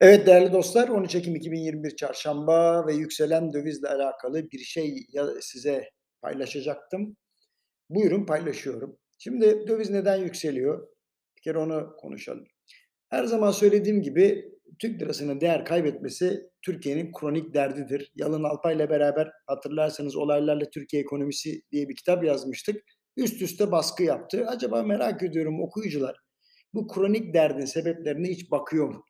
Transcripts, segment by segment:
Evet değerli dostlar, 13 Ekim 2021 Çarşamba ve yükselen dövizle alakalı bir şey size paylaşacaktım. Buyurun paylaşıyorum. Şimdi döviz neden yükseliyor? Bir kere onu konuşalım. Her zaman söylediğim gibi Türk lirasının değer kaybetmesi Türkiye'nin kronik derdidir. Yalın Alpay'la beraber hatırlarsanız olaylarla Türkiye ekonomisi diye bir kitap yazmıştık. Üst üste baskı yaptı. Acaba merak ediyorum okuyucular bu kronik derdin sebeplerine hiç bakıyor mu?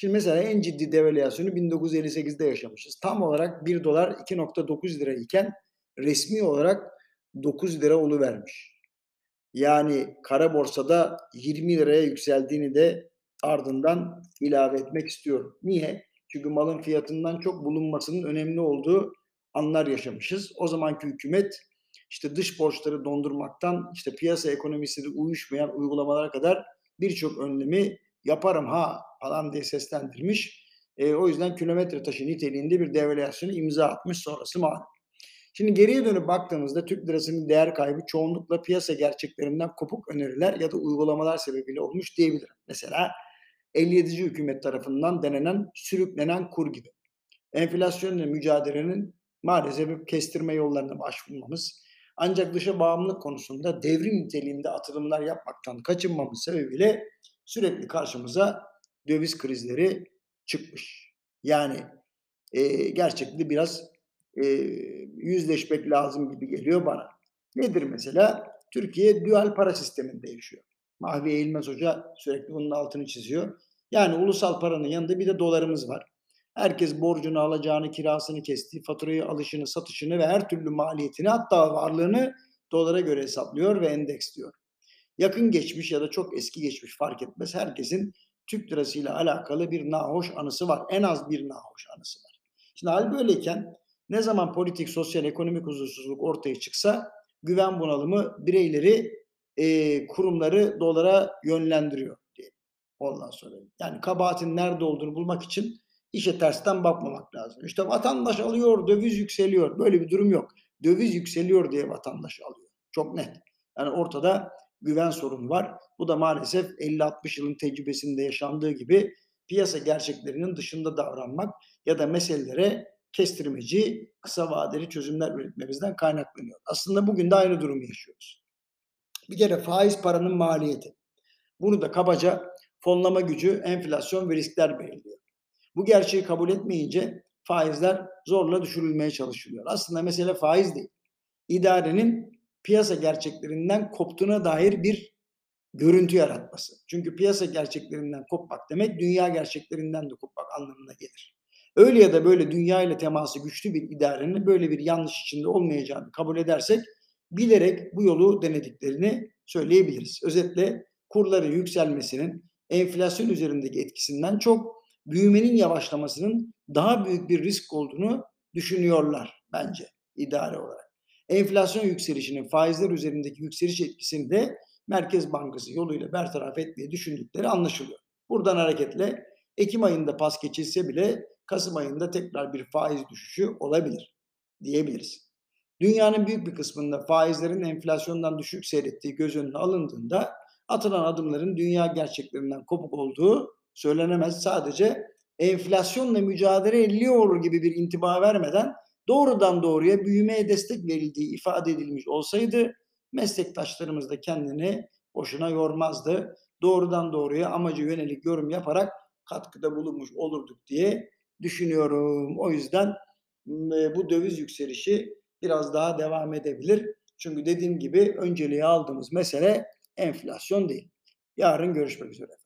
Şimdi mesela en ciddi devalüasyonu 1958'de yaşamışız. Tam olarak 1 dolar 2.9 lira iken resmi olarak 9 lira vermiş. Yani kara borsada 20 liraya yükseldiğini de ardından ilave etmek istiyorum. Niye? Çünkü malın fiyatından çok bulunmasının önemli olduğu anlar yaşamışız. O zamanki hükümet işte dış borçları dondurmaktan işte piyasa ekonomisiyle uyuşmayan uygulamalara kadar birçok önlemi yaparım ha falan diye seslendirmiş. E, o yüzden kilometre taşı niteliğinde bir devalüasyonu imza atmış sonrası malum. Şimdi geriye dönüp baktığımızda Türk lirasının değer kaybı çoğunlukla piyasa gerçeklerinden kopuk öneriler ya da uygulamalar sebebiyle olmuş diyebilirim. Mesela 57. hükümet tarafından denenen sürüklenen kur gibi. Enflasyonla mücadelenin maalesef kestirme yollarına başvurmamız, ancak dışa bağımlılık konusunda devrim niteliğinde atılımlar yapmaktan kaçınmamız sebebiyle sürekli karşımıza döviz krizleri çıkmış. Yani e, gerçekten biraz e, yüzleşmek lazım gibi geliyor bana. Nedir mesela? Türkiye dual para sisteminde yaşıyor. Mahvi Eğilmez Hoca sürekli bunun altını çiziyor. Yani ulusal paranın yanında bir de dolarımız var. Herkes borcunu alacağını, kirasını kesti, faturayı alışını, satışını ve her türlü maliyetini hatta varlığını dolara göre hesaplıyor ve endeksliyor yakın geçmiş ya da çok eski geçmiş fark etmez. Herkesin Türk lirası ile alakalı bir nahoş anısı var. En az bir nahoş anısı var. Şimdi hal böyleyken ne zaman politik, sosyal, ekonomik huzursuzluk ortaya çıksa güven bunalımı bireyleri, e, kurumları dolara yönlendiriyor diye. Ondan sonra yani kabahatin nerede olduğunu bulmak için işe tersten bakmamak lazım. İşte vatandaş alıyor, döviz yükseliyor. Böyle bir durum yok. Döviz yükseliyor diye vatandaş alıyor. Çok net. Yani ortada güven sorunu var. Bu da maalesef 50-60 yılın tecrübesinde yaşandığı gibi piyasa gerçeklerinin dışında davranmak ya da meselelere kestirmeci, kısa vadeli çözümler üretmemizden kaynaklanıyor. Aslında bugün de aynı durumu yaşıyoruz. Bir kere faiz paranın maliyeti. Bunu da kabaca fonlama gücü, enflasyon ve riskler belirliyor. Bu gerçeği kabul etmeyince faizler zorla düşürülmeye çalışılıyor. Aslında mesele faiz değil. İdarenin piyasa gerçeklerinden koptuğuna dair bir görüntü yaratması. Çünkü piyasa gerçeklerinden kopmak demek dünya gerçeklerinden de kopmak anlamına gelir. Öyle ya da böyle dünya ile teması güçlü bir idarenin böyle bir yanlış içinde olmayacağını kabul edersek bilerek bu yolu denediklerini söyleyebiliriz. Özetle kurların yükselmesinin enflasyon üzerindeki etkisinden çok büyümenin yavaşlamasının daha büyük bir risk olduğunu düşünüyorlar bence idare olarak enflasyon yükselişinin faizler üzerindeki yükseliş etkisini de Merkez Bankası yoluyla bertaraf etmeyi düşündükleri anlaşılıyor. Buradan hareketle Ekim ayında pas geçilse bile Kasım ayında tekrar bir faiz düşüşü olabilir diyebiliriz. Dünyanın büyük bir kısmında faizlerin enflasyondan düşük seyrettiği göz önüne alındığında atılan adımların dünya gerçeklerinden kopuk olduğu söylenemez. Sadece enflasyonla mücadele ediliyor gibi bir intiba vermeden doğrudan doğruya büyümeye destek verildiği ifade edilmiş olsaydı meslektaşlarımız da kendini boşuna yormazdı. Doğrudan doğruya amacı yönelik yorum yaparak katkıda bulunmuş olurduk diye düşünüyorum. O yüzden bu döviz yükselişi biraz daha devam edebilir. Çünkü dediğim gibi önceliğe aldığımız mesele enflasyon değil. Yarın görüşmek üzere.